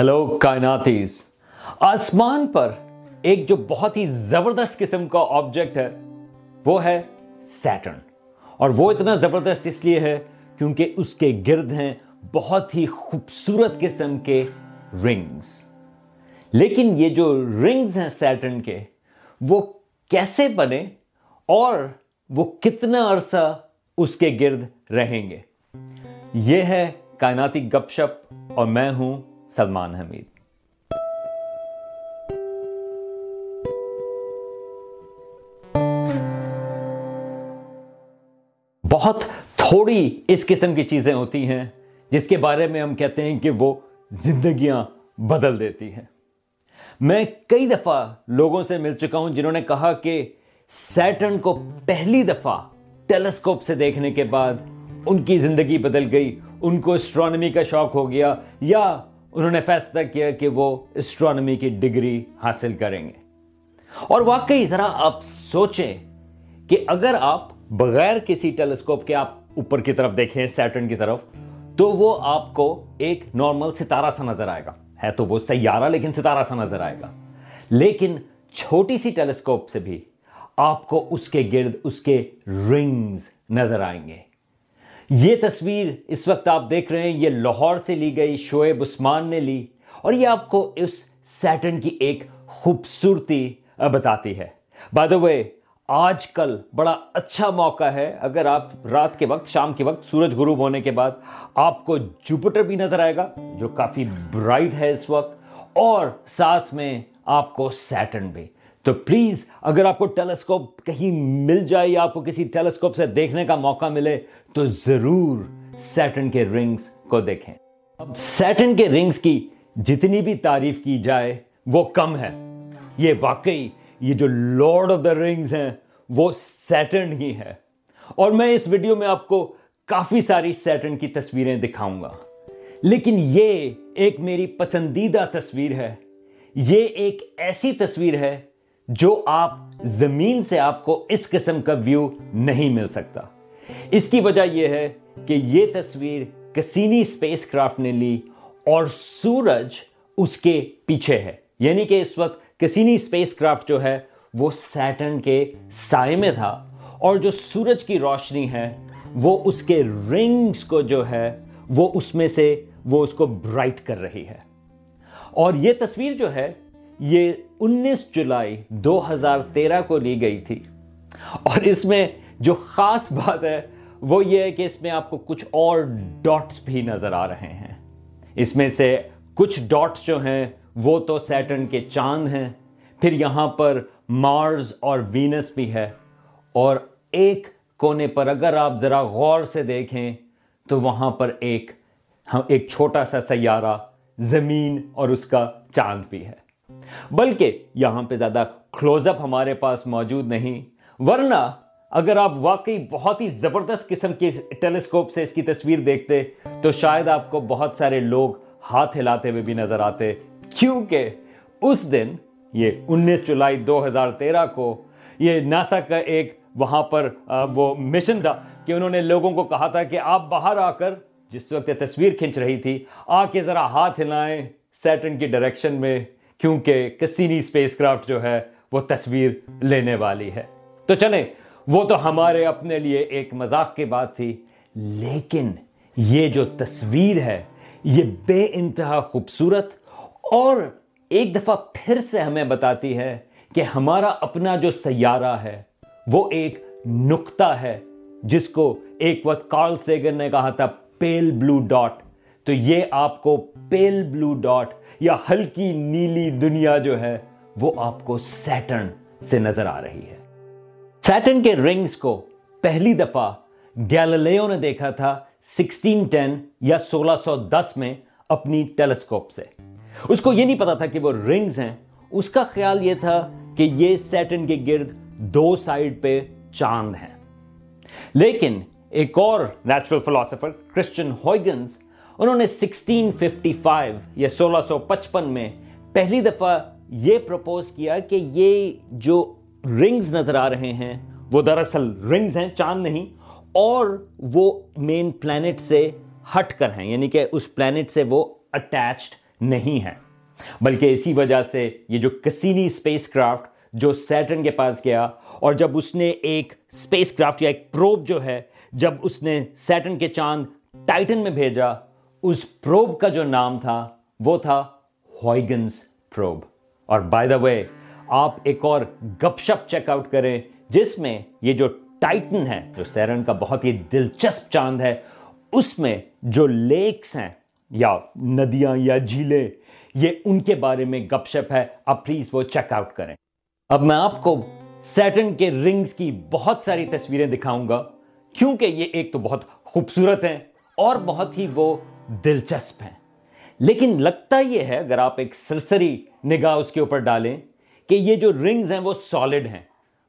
Hello کائناتیز آسمان پر ایک جو بہت ہی زبردست قسم کا آبجیکٹ ہے، وہ ہے سیٹرن اور وہ اتنا زبردست اس لیے ہے کیونکہ اس کے گرد ہیں بہت ہی خوبصورت قسم کے رنگز لیکن یہ جو رنگز ہیں سیٹرن کے، وہ کیسے بنے اور وہ کتنا عرصہ اس کے گرد رہیں گے؟ یہ ہے کائناتی گپ شپ اور میں ہوں سلمان حمید۔ بہت تھوڑی اس قسم کی چیزیں ہوتی ہیں جس کے بارے میں ہم کہتے ہیں کہ وہ زندگیاں بدل دیتی ہیں۔ میں کئی دفعہ لوگوں سے مل چکا ہوں جنہوں نے کہا کہ سیٹرن کو پہلی دفعہ ٹیلیسکوپ سے دیکھنے کے بعد ان کی زندگی بدل گئی، ان کو اسٹرانمی کا شوق ہو گیا یا انہوں نے فیصلہ کیا کہ وہ اسٹرانمی کی ڈگری حاصل کریں گے۔ اور واقعی ذرا آپ سوچیں کہ اگر آپ بغیر کسی ٹیلیسکوپ کے آپ اوپر کی طرف دیکھیں سیٹرن کی طرف، تو وہ آپ کو ایک نارمل ستارہ سا نظر آئے گا۔ ہے تو وہ سیارہ لیکن ستارہ سا نظر آئے گا۔ لیکن چھوٹی سی ٹیلیسکوپ سے بھی آپ کو اس کے گرد، اس کے رنگز نظر آئیں گے۔ یہ تصویر اس وقت آپ دیکھ رہے ہیں، یہ لاہور سے لی گئی، شعیب عثمان نے لی، اور یہ آپ کو اس سیٹرن کی ایک خوبصورتی بتاتی ہے۔ وے آج کل بڑا اچھا موقع ہے۔ اگر آپ رات کے وقت، شام کے وقت سورج غروب ہونے کے بعد آپ کو جوپٹر بھی نظر آئے گا، جو کافی برائٹ ہے اس وقت، اور ساتھ میں آپ کو سیٹرن بھی۔ تو پلیز اگر آپ کو ٹیلیسکوپ کہیں مل جائے یا آپ کو کسی ٹیلیسکوپ سے دیکھنے کا موقع ملے، تو ضرور سیٹرن کے رنگز کو دیکھیں۔ اب سیٹرن کے رنگز کی جتنی بھی تعریف کی جائے، وہ کم ہے۔ یہ واقعی، یہ جو لارڈ آف دا رنگز ہیں، وہ سیٹرن ہی ہے۔ اور میں اس ویڈیو میں آپ کو کافی ساری سیٹرن کی تصویریں دکھاؤں گا۔ لیکن یہ ایک میری پسندیدہ تصویر ہے۔ یہ ایک ایسی تصویر ہے جو آپ زمین سے آپ کو اس قسم کا ویو نہیں مل سکتا۔ اس کی وجہ یہ ہے کہ یہ تصویر کسینی اسپیس کرافٹ نے لی اور سورج اس کے پیچھے ہے۔ یعنی کہ اس وقت کسینی اسپیس کرافٹ جو ہے وہ سیٹرن کے سائے میں تھا اور جو سورج کی روشنی ہے وہ اس کے رنگز کو جو ہے وہ اس میں سے وہ اس کو برائٹ کر رہی ہے۔ اور یہ تصویر جو ہے یہ انیس جولائی دو ہزار تیرہ کو لی گئی تھی۔ اور اس میں جو خاص بات ہے، وہ یہ ہے کہ اس میں آپ کو کچھ اور ڈاٹس بھی نظر آ رہے ہیں۔ اس میں سے کچھ ڈاٹس جو ہیں، وہ تو سیٹرن کے چاند ہیں۔ پھر یہاں پر مارز اور وینس بھی ہے۔ اور ایک کونے پر اگر آپ ذرا غور سے دیکھیں، تو وہاں پر ایک ہاں، ایک چھوٹا سا سیارہ زمین اور اس کا چاند بھی ہے۔ بلکہ یہاں پہ زیادہ کلوز اپ ہمارے پاس موجود نہیں۔ ورنہ اگر آپ واقعی بہت ہی زبردست قسم کے ٹیلیسکوپ سے اس کی تصویر دیکھتے، تو شاید آپ کو بہت سارے لوگ ہاتھ ہلاتے ہوئے بھی نظر آتے۔ کیونکہ اس دن، یہ انیس جولائی دو ہزار تیرہ کو، یہ ناسا کا ایک وہاں پر وہ مشن تھا کہ انہوں نے لوگوں کو کہا تھا کہ آپ باہر آ کر جس وقت یہ تصویر کھنچ رہی تھی، آ کے ذرا ہاتھ ہلائیں سیٹرن کی ڈائریکشن میں۔ کیونکہ کسینی اسپیس کرافٹ جو ہے وہ تصویر لینے والی ہے۔ تو چلیں، وہ تو ہمارے اپنے لیے ایک مذاق کی بات تھی، لیکن یہ جو تصویر ہے، یہ بے انتہا خوبصورت اور ایک دفعہ پھر سے ہمیں بتاتی ہے کہ ہمارا اپنا جو سیارہ ہے، وہ ایک نقطہ ہے، جس کو ایک وقت کارل سیگن نے کہا تھا، پیل بلو ڈاٹ۔ تو یہ آپ کو پیل بلو ڈاٹ یا ہلکی نیلی دنیا جو ہے وہ آپ کو سیٹرن سے نظر آ رہی ہے۔ سیٹرن کے رنگز کو پہلی دفعہ گیلیلیو نے دیکھا تھا سکسٹین ٹین یا سولہ سو دس میں اپنی ٹیلیسکوپ سے۔ اس کو یہ نہیں پتا تھا کہ وہ رنگز ہیں۔ اس کا خیال یہ تھا کہ یہ سیٹن کے گرد دو سائڈ پہ چاند ہیں۔ لیکن ایک اور نیچرل فلاسفر کرسچن ہوئگنز انہوں نے سکسٹین ففٹی فائیو یا سولہ سو پچپن میں پہلی دفعہ یہ پروپوز کیا کہ یہ جو رنگز نظر آ رہے ہیں، وہ دراصل رنگز ہیں، چاند نہیں، اور وہ مین پلانٹ سے ہٹ کر ہیں یعنی کہ اس پلانٹ سے وہ اٹیچڈ نہیں ہے بلکہ اسی وجہ سے یہ جو کسینی اسپیس کرافٹ جو سیٹرن کے پاس گیا، اور جب اس نے ایک اسپیس کرافٹ یا ایک پروب جو ہے، جب اس نے سیٹرن کے چاند ٹائٹن میں بھیجا اس پروب کا جو نام تھا، وہ تھا ہوئیگنز پروب اور بائی دا وے آپ ایک اور گپ شپ چیک آؤٹ کریں، جس میں یہ جو ٹائٹن ہے، جو سیرن کا بہت ہی دلچسپ چاند ہے، اس میں جو لیکس ہیں، یا ندیاں یا جھیلیں، یہ ان کے بارے میں گپ شپ ہے۔ اب پلیز وہ چیک آؤٹ کریں۔ اب میں آپ کو سیٹن کے رنگز کی بہت ساری تصویریں دکھاؤں گا، کیونکہ یہ ایک تو بہت خوبصورت ہیں اور بہت ہی وہ دلچسپ ہیں۔ لیکن لگتا یہ ہے، اگر آپ ایک سرسری نگاہ اس کے اوپر ڈالیں کہ یہ جو رنگز ہیں وہ سالڈ ہیں،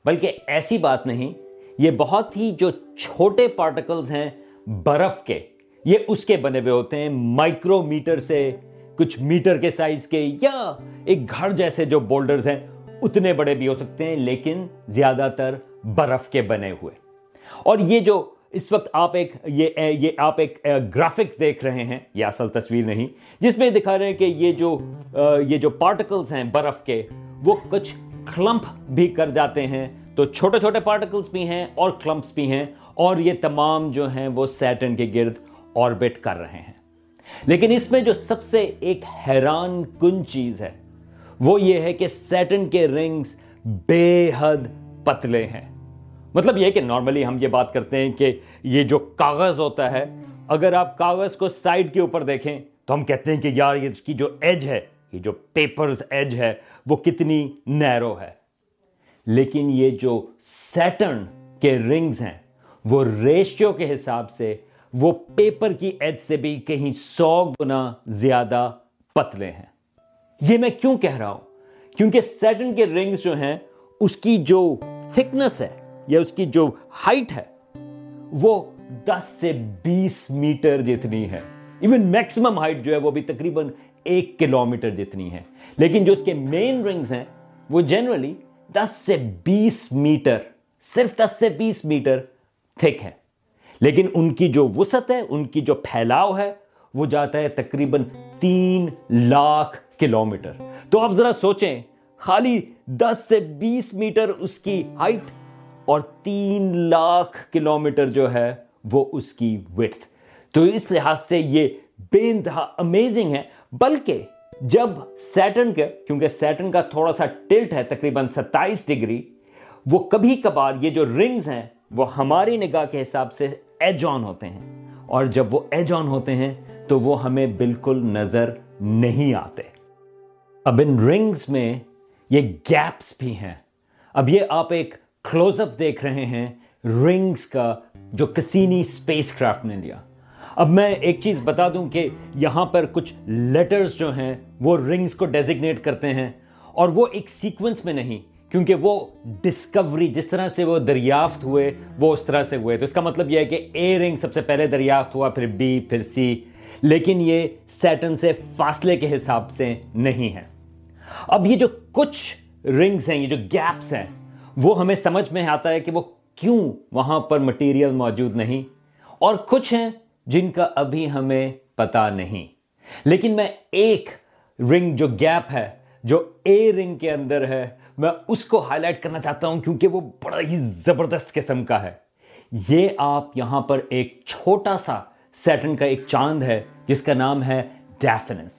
بلکہ ایسی بات نہیں، یہ بہت ہی جو چھوٹے پارٹیکلز ہیں برف کے، یہ اس کے بنے ہوئے ہوتے ہیں مائکرو میٹر سے، کچھ میٹر کے سائز کے، یا ایک گھر جیسے جو بولڈرز ہیں، اتنے بڑے بھی ہو سکتے ہیں، لیکن زیادہ تر برف کے بنے ہوئے۔ اور یہ جو اس وقت آپ ایک یہ آپ ایک گرافک دیکھ رہے ہیں، یہ اصل تصویر نہیں، جس میں دکھا رہے ہیں کہ یہ جو یہ جو پارٹیکلز ہیں برف کے، وہ کچھ کلمپ بھی کر جاتے ہیں۔ تو چھوٹے چھوٹے پارٹیکلز بھی ہیں اور کلمپس بھی ہیں اور یہ تمام جو ہیں وہ سیٹن کے گرد آربٹ کر رہے ہیں۔ لیکن اس میں جو سب سے ایک حیران کن چیز ہے، وہ یہ ہے کہ سیٹن کے رنگز بے حد پتلے ہیں۔ مطلب یہ کہ نارملی ہم یہ بات کرتے ہیں کہ یہ جو کاغذ ہوتا ہے، اگر آپ کاغذ کو سائڈ کے اوپر دیکھیں تو ہم کہتے ہیں کہ یار یہ اس کی جو ایج ہے، یہ جو پیپرز ایج ہے، وہ کتنی نیرو ہے۔ لیکن یہ جو سیٹرن کے رنگز ہیں، وہ ریشیو کے حساب سے وہ پیپر کی ایج سے بھی کہیں سو گنا زیادہ پتلے ہیں۔ یہ میں کیوں کہہ رہا ہوں؟ کیونکہ سیٹن کے رنگز جو ہیں، اس کی جو تھکنس ہے یا اس کی جو ہائٹ ہے، وہ دس سے بیس میٹر جتنی ہے۔ ایون میکسیمم ہائٹ جو ہے وہ بھی تقریباً ایک کلومیٹر جتنی ہے۔ لیکن جو اس کے مین رنگز ہیں، وہ جنرلی دس سے بیس میٹر صرف دس سے بیس میٹر تھک ہے لیکن ان کی جو وسط ہے، ان کی جو پھیلاؤ ہے، وہ جاتا ہے تقریباً تین لاکھ کلومیٹر۔ تو آپ ذرا سوچیں، خالی دس سے بیس میٹر اس کی ہائٹ اور تین لاکھ کلومیٹر جو ہے وہ اس کی وٹھ تو اس لحاظ سے یہ بے انتہا امیزنگ ہے، بلکہ جب سیٹن کے، کیونکہ سیٹن کا تھوڑا سا ٹلٹ ہے تقریباً ستائیس ڈگری، وہ کبھی کبھار یہ جو رنگز ہیں، وہ ہماری نگاہ کے حساب سے ایج آن ہوتے ہیں۔ اور جب وہ ایج آن ہوتے ہیں، تو وہ ہمیں بالکل نظر نہیں آتے۔ اب ان رنگز میں یہ گیپس بھی ہیں۔ اب یہ آپ ایک کلوز اپ دیکھ رہے ہیں رنگز کا جو کسینی سپیس کرافٹ نے لیا۔ اب میں ایک چیز بتا دوں کہ یہاں پر کچھ لیٹرز جو ہیں وہ رنگز کو ڈیزگنیٹ کرتے ہیں اور وہ ایک سیکوینس میں نہیں، کیونکہ وہ ڈسکوری جس طرح سے وہ دریافت ہوئے، وہ اس طرح سے ہوئے۔ تو اس کا مطلب یہ ہے کہ اے رنگ سب سے پہلے دریافت ہوا، پھر بی پھر سی لیکن یہ سیٹن سے فاصلے کے حساب سے نہیں ہے۔ اب یہ جو کچھ رنگز ہیں، یہ جو گیپس ہیں وہ ہمیں سمجھ میں آتا ہے کہ وہ کیوں وہاں پر مٹیریل موجود نہیں اور کچھ ہیں جن کا ابھی ہمیں پتا نہیں۔ لیکن میں ایک رنگ جو گیپ ہے، جو اے رنگ کے اندر ہے، میں اس کو ہائی لائٹ کرنا چاہتا ہوں کیونکہ وہ بڑا ہی زبردست قسم کا ہے۔ یہ آپ یہاں پر ایک چھوٹا سا سیٹن کا ایک چاند ہے، جس کا نام ہے ڈیفنس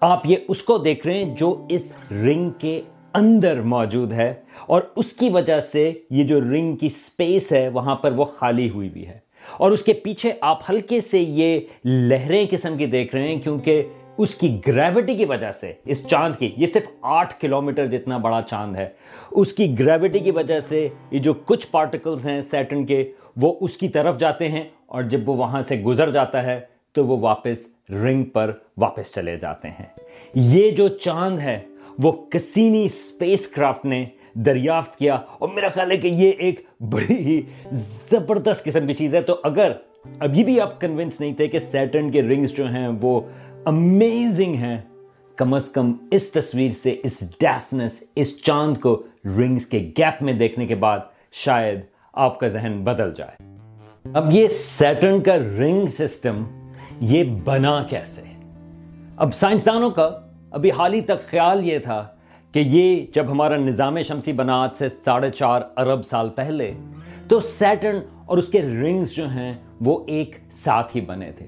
آپ یہ اس کو دیکھ رہے ہیں جو اس رنگ کے اندر موجود ہے اور اس کی وجہ سے یہ جو رنگ کی سپیس ہے وہاں پر وہ خالی ہوئی بھی ہے۔ اور اس کے پیچھے آپ ہلکے سے یہ لہریں قسم کی دیکھ رہے ہیں کیونکہ اس کی گریوٹی کی وجہ سے، اس چاند کی، یہ صرف آٹھ کلومیٹر جتنا بڑا چاند ہے۔ اس کی گریوٹی کی وجہ سے یہ جو کچھ پارٹیکلز ہیں سیٹن کے، وہ اس کی طرف جاتے ہیں اور جب وہ وہاں سے گزر جاتا ہے تو وہ واپس رنگ پر واپس چلے جاتے ہیں۔ یہ جو چاند ہے وہ کسینی سپیس کرافٹ نے دریافت کیا اور میرا خیال ہے کہ یہ ایک بڑی ہی زبردست قسم کی چیز ہے۔ تو اگر ابھی بھی آپ کنونس نہیں تھے کہ سیٹرن کے رنگز جو ہیں وہ امیزنگ ہیں، کم از کم اس تصویر سے، اس ڈیفنس اس چاند کو رنگز کے گیپ میں دیکھنے کے بعد شاید آپ کا ذہن بدل جائے۔ اب یہ سیٹرن کا رنگ سسٹم یہ بنا کیسے؟ اب سائنسدانوں کا ابھی حال ہی تک خیال یہ تھا کہ یہ جب ہمارا نظام شمسی بنا آج سے ساڑھے چار ارب سال پہلے، تو سیٹرن اور اس کے رنگز جو ہیں وہ ایک ساتھ ہی بنے تھے۔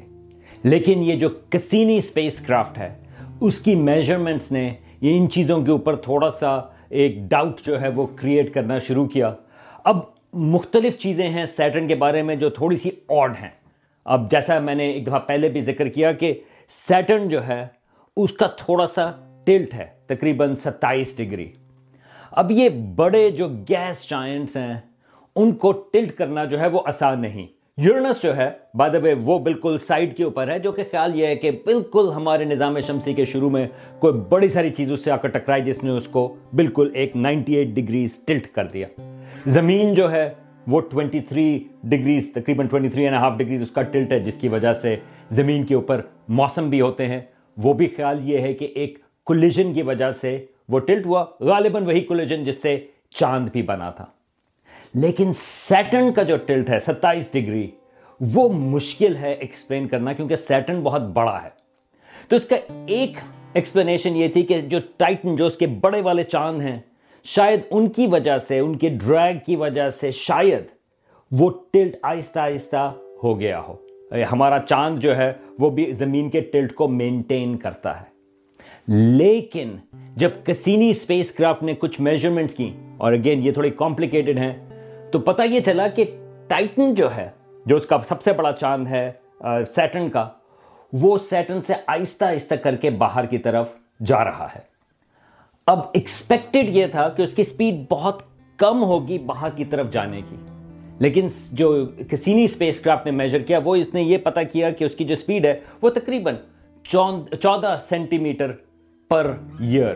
لیکن یہ جو کسینی اسپیس کرافٹ ہے، اس کی میجرمنٹس نے یہ ان چیزوں کے اوپر تھوڑا سا ایک ڈاؤٹ جو ہے وہ کریٹ کرنا شروع کیا۔ اب مختلف چیزیں ہیں سیٹرن کے بارے میں جو تھوڑی سی آڈ ہیں۔ اب جیسا میں نے ایک دفعہ پہلے بھی ذکر کیا کہ سیٹرن جو ہے اس کا تھوڑا سا ٹلٹ ہے، تقریباً ستائیس ڈگری۔ اب یہ بڑے جو گیس جائنٹس ہیں، ان کو ٹلٹ کرنا جو ہے وہ آسان نہیں۔ یورنس جو ہے بادوے وہ بالکل سائڈ کے اوپر ہے، جو کہ خیال یہ ہے کہ بالکل ہمارے نظام شمسی کے شروع میں کوئی بڑی ساری چیز اس سے آ کر ٹکرائی، جس نے اس کو بالکل ایک نائنٹی ایٹ ڈگریز ٹلٹ کر دیا۔ زمین جو ہے، وہ 23 ڈگریز، تقریباً 23 اینڈ ہاف ڈگریز اس کا ٹلٹ ہے، جس کی وجہ سے زمین کے اوپر موسم بھی ہوتے ہیں۔ وہ بھی خیال یہ ہے کہ ایک کولیجن کی وجہ سے وہ ٹلٹ ہوا، غالباً وہی کولیجن جس سے چاند بھی بنا تھا۔ لیکن سیٹن کا جو ٹلٹ ہے، ستائیس ڈگری، وہ مشکل ہے ایکسپلین کرنا کیونکہ سیٹن بہت بڑا ہے۔ تو اس کا ایک ایکسپلینیشن یہ تھی کہ جو ٹائٹن، جو اس کے بڑے والے چاند ہیں، شاید ان کی وجہ سے، ان کے ڈریگ کی وجہ سے شاید وہ ٹلٹ آہستہ آہستہ ہو گیا ہو۔ ہمارا چاند جو ہے وہ بھی زمین کے ٹلٹ کو مینٹین کرتا ہے۔ لیکن جب کسینی اسپیس کرافٹ نے کچھ میجرمنٹ کی، اور اگین یہ تھوڑی کمپلیکیٹڈ ہیں، تو پتہ یہ چلا کہ ٹائٹن جو ہے، جو اس کا سب سے بڑا چاند ہے سیٹن کا، وہ سیٹن سے آہستہ آہستہ کر کے باہر کی طرف جا رہا ہے۔ اب ایکسپیکٹڈ یہ تھا کہ اس کی سپیڈ بہت کم ہوگی باہر کی طرف جانے کی۔ لیکن جو کسینی اسپیس کرافٹ نے میجر کیا، وہ اس نے یہ پتا کیا کہ اس کی جو سپیڈ ہے، وہ تقریباً چودہ سینٹی میٹر پر ایئر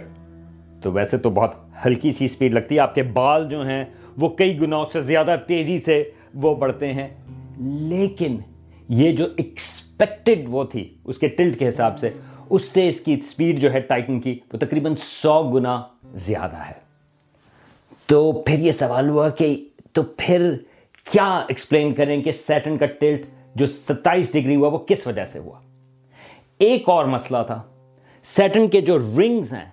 تو ویسے تو بہت ہلکی سی سپیڈ لگتی ہے۔ آپ کے بال جو ہیں، وہ کئی گنا سے زیادہ تیزی سے وہ بڑھتے ہیں۔ لیکن یہ جو ایکسپیکٹڈ وہ تھی، اس کے ٹلٹ کے حساب سے، اس سے اس کی سپیڈ جو ہے ٹائٹن کی، وہ تقریباً سو گنا زیادہ ہے۔ تو پھر یہ سوال ہوا کہ تو پھر کیا ایکسپلین کریں کہ سیٹن کا ٹلٹ جو ستائیس ڈگری ہوا وہ کس وجہ سے ہوا؟ ایک اور مسئلہ تھا سیٹن کے جو رنگز ہیں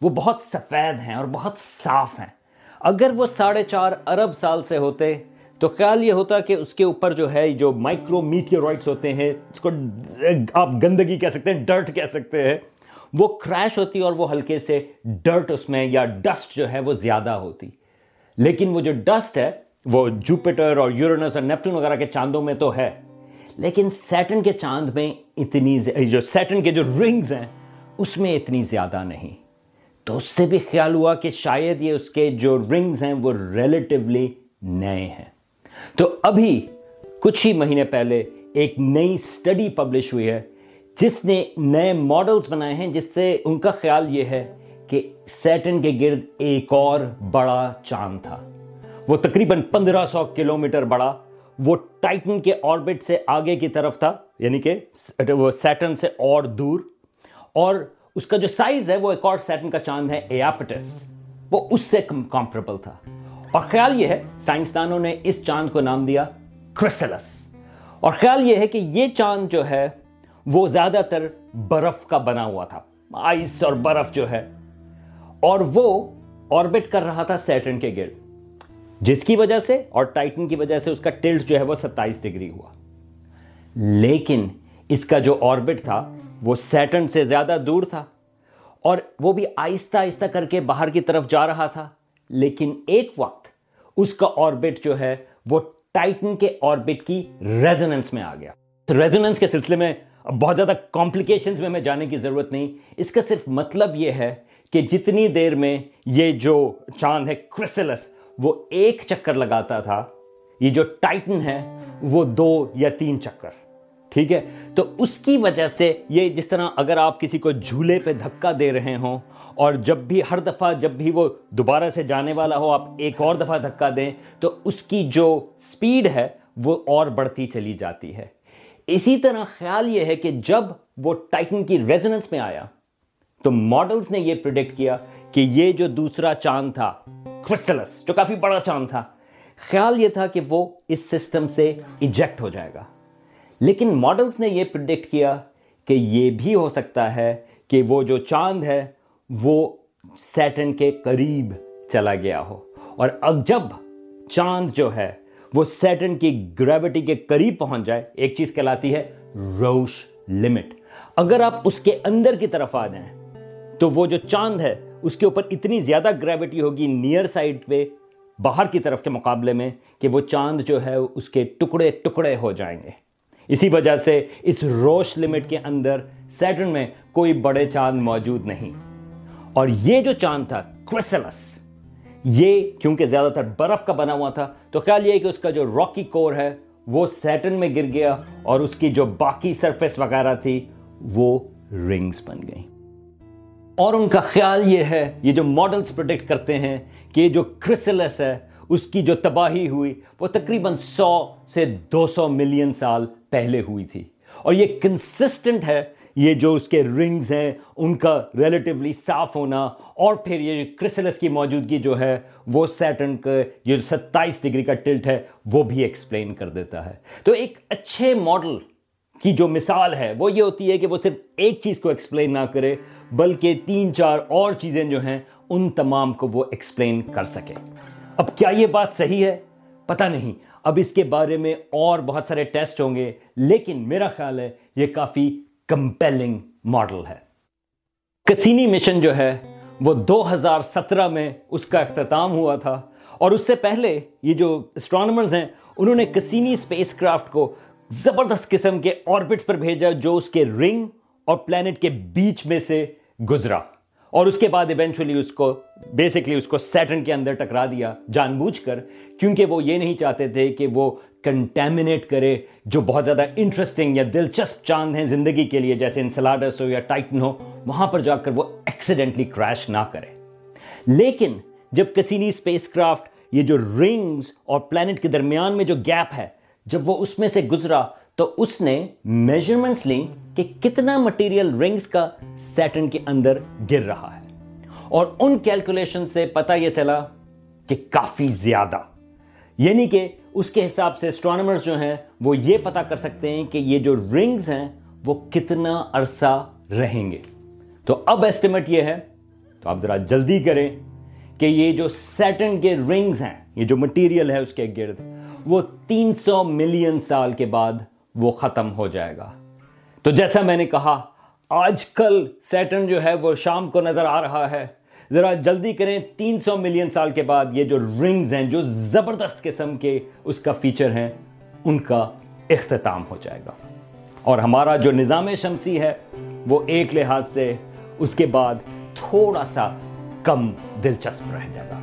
وہ بہت سفید ہیں اور بہت صاف ہیں۔ اگر وہ ساڑھے چار ارب سال سے ہوتے تو خیال یہ ہوتا کہ اس کے اوپر جو ہے جو مائکرو میٹیورائٹس ہوتے ہیں، اس کو آپ گندگی کہہ سکتے ہیں ڈرٹ کہہ سکتے ہیں، وہ کریش ہوتی اور وہ ہلکے سے ڈرٹ اس میں یا ڈسٹ جو ہے وہ زیادہ ہوتی۔ لیکن وہ جو ڈسٹ ہے وہ جوپیٹر اور یورینس اور نیپٹون وغیرہ کے چاندوں میں تو ہے۔ لیکن سیٹن کے چاند میں اتنی جو سیٹن کے جو رنگز ہیں، اس میں اتنی زیادہ نہیں۔ تو اس سے بھی خیال ہوا کہ شاید یہ اس کے جو رنگز ہیں، وہ ریلیٹیولی نئے ہیں۔ تو ابھی کچھ ہی مہینے پہلے ایک نئی سٹڈی پبلش ہوئی ہے، جس نے نئے ماڈلز بنائے ہیں، جس سے ان کا خیال یہ ہے کہ سیٹن کے گرد ایک اور بڑا چاند تھا۔ وہ تقریباً پندرہ سو کلومیٹر بڑا، وہ ٹائٹن کے آربٹ سے آگے کی طرف تھا یعنی کہ وہ سیٹن سے اور دور، اور اس کا جو سائز ہے، وہ ایک اور سیٹن کا چاند ہے، ایاپٹس۔ وہ اس سے کمپریبل تھا۔ اور خیال یہ ہے، سائنسدانوں نے اس چاند کو نام دیا کرسلس۔ اور خیال یہ ہے کہ یہ چاند جو ہے، وہ زیادہ تر برف کا بنا ہوا تھا۔ آئس اور برف جو ہے۔ اور وہ آربٹ کر رہا تھا سیٹن کے گرد۔ جس کی وجہ سے اور ٹائٹن کی وجہ سے اس کا ٹلٹ جو ہے وہ ستائیس ڈگری ہوا۔ لیکن اس کا جو آربٹ تھا، وہ سیٹن سے زیادہ دور تھا اور وہ بھی آہستہ آہستہ کر کے باہر کی طرف جا رہا تھا۔ لیکن ایک وقت اس کا آربٹ جو ہے، وہ ٹائٹن کے آربٹ کی ریزننس میں آ گیا۔ ریزننس کے سلسلے میں بہت زیادہ کمپلیکیشنز میں میں جانے کی ضرورت نہیں۔ اس کا صرف مطلب یہ ہے کہ جتنی دیر میں یہ جو چاند ہے، کرسلس وہ ایک چکر لگاتا تھا، یہ جو ٹائٹن ہے، وہ دو یا تین چکر، ٹھیک ہے؟ تو اس کی وجہ سے یہ جس طرح اگر آپ کسی کو جھولے پہ دھکا دے رہے ہوں اور جب بھی ہر دفعہ جب بھی وہ دوبارہ سے جانے والا ہو، آپ ایک اور دفعہ دھکا دیں، تو اس کی جو سپیڈ ہے، وہ اور بڑھتی چلی جاتی ہے۔ اسی طرح خیال یہ ہے کہ جب وہ ٹائٹن کی ریزننس میں آیا، تو ماڈلز نے یہ پریڈکٹ کیا کہ یہ جو دوسرا چاند تھا کرسلس جو کافی بڑا چاند تھا خیال یہ تھا کہ وہ اس سسٹم سے ایجیکٹ ہو جائے گا لیکن ماڈلز نے یہ پرڈکٹ کیا کہ یہ بھی ہو سکتا ہے کہ وہ جو چاند ہے وہ سیٹن کے قریب چلا گیا ہو اور اب جب چاند جو ہے وہ سیٹن کی گریوٹی کے قریب پہنچ جائے ایک چیز کہلاتی ہے روش لمٹ اگر آپ اس کے اندر کی طرف آ جائیں تو وہ جو چاند ہے، اس کے اوپر اتنی زیادہ گریوٹی ہوگی نیئر سائڈ پہ، باہر کی طرف کے مقابلے میں، کہ وہ چاند جو ہے، اس کے ٹکڑے ٹکڑے ہو جائیں گے۔ اسی وجہ سے اس روش لمٹ کے اندر سیٹرن میں کوئی بڑے چاند موجود نہیں۔ اور یہ جو چاند تھا کرسلس یہ کیونکہ زیادہ تر برف کا بنا ہوا تھا، تو خیال یہ کہ اس کا جو راکی کور ہے، وہ سیٹن میں گر گیا اور اس کی جو باقی سرفیس وغیرہ تھی، وہ رنگز بن گئی اور ان کا خیال یہ ہے، یہ جو ماڈلز پروڈکٹ کرتے ہیں کہ جو کرسلس ہے، اس کی جو تباہی ہوئی، وہ تقریباً سو سے دو سو ملین سال پہلے ہوئی تھی۔ اور یہ کنسسٹنٹ ہے، یہ جو اس کے رنگز ہیں، ان کا ریلیٹیولی صاف ہونا، اور پھر یہ کرسلس کی موجودگی جو ہے، وہ سیٹن کا جو ستائیس ڈگری کا ٹلٹ ہے، وہ بھی ایکسپلین کر دیتا ہے۔ تو ایک اچھے ماڈل کی جو مثال ہے، وہ یہ ہوتی ہے کہ وہ صرف ایک چیز کو ایکسپلین نہ کرے، بلکہ تین چار اور چیزیں جو ہیں، ان تمام کو وہ ایکسپلین کر سکے۔ اب کیا یہ بات صحیح ہے؟ پتہ نہیں۔ اب اس کے بارے میں اور بہت سارے ٹیسٹ ہوں گے، لیکن میرا خیال ہے یہ کافی کمپیلنگ ماڈل ہے۔ کسینی مشن جو ہے، وہ دو ہزار سترہ میں اس کا اختتام ہوا تھا۔ اور اس سے پہلے یہ جو اسٹرانومرز ہیں، انہوں نے کسینی اسپیس کرافٹ کو زبردست قسم کے آربٹس پر بھیجا جو اس کے رنگ اور پلانٹ کے بیچ میں سے گزرا۔ اور اس کے بعد ایونچولی اس کو بیسکلی اس کو سیٹن کے اندر ٹکرا دیا جان بوجھ کر کیونکہ وہ یہ نہیں چاہتے تھے کہ وہ کنٹیمنیٹ کرے، جو بہت زیادہ انٹرسٹنگ یا دلچسپ چاند ہیں زندگی کے لیے، جیسے انسلادس ہو یا ٹائٹن ہو، وہاں پر جا کر وہ ایکسیڈنٹلی کریش نہ کرے۔ لیکن جب کسینی اسپیس کرافٹ یہ جو رنگز اور پلانٹ کے درمیان میں جو گیپ ہے جب وہ اس میں سے گزرا تو اس نے میجرمنٹس لیں کہ کتنا مٹیریل رنگز کا سیٹن کے اندر گر رہا ہے۔ اور ان کیلکولیشن سے پتا یہ چلا کہ کافی زیادہ۔ یعنی کہ اس کے حساب سے اسٹرانومرز جو ہیں وہ یہ پتا کر سکتے ہیں کہ یہ جو رنگز ہیں وہ کتنا عرصہ رہیں گے۔ تو اب ایسٹیمیٹ یہ ہے، تو آپ ذرا جلدی کریں کہ یہ جو سیٹن کے رنگز ہیں، یہ جو مٹیریل ہے اس کے گرد وہ تین سو ملین سال کے بعد وہ ختم ہو جائے گا۔ تو جیسا میں نے کہا، آج کل سیٹن جو ہے وہ شام کو نظر آ رہا ہے۔ ذرا جلدی کریں، تین سو ملین سال کے بعد یہ جو رنگز ہیں، جو زبردست قسم کے اس کا فیچر ہیں، ان کا اختتام ہو جائے گا۔ اور ہمارا جو نظام شمسی ہے، وہ ایک لحاظ سے اس کے بعد تھوڑا سا کم دلچسپ رہ جائے گا۔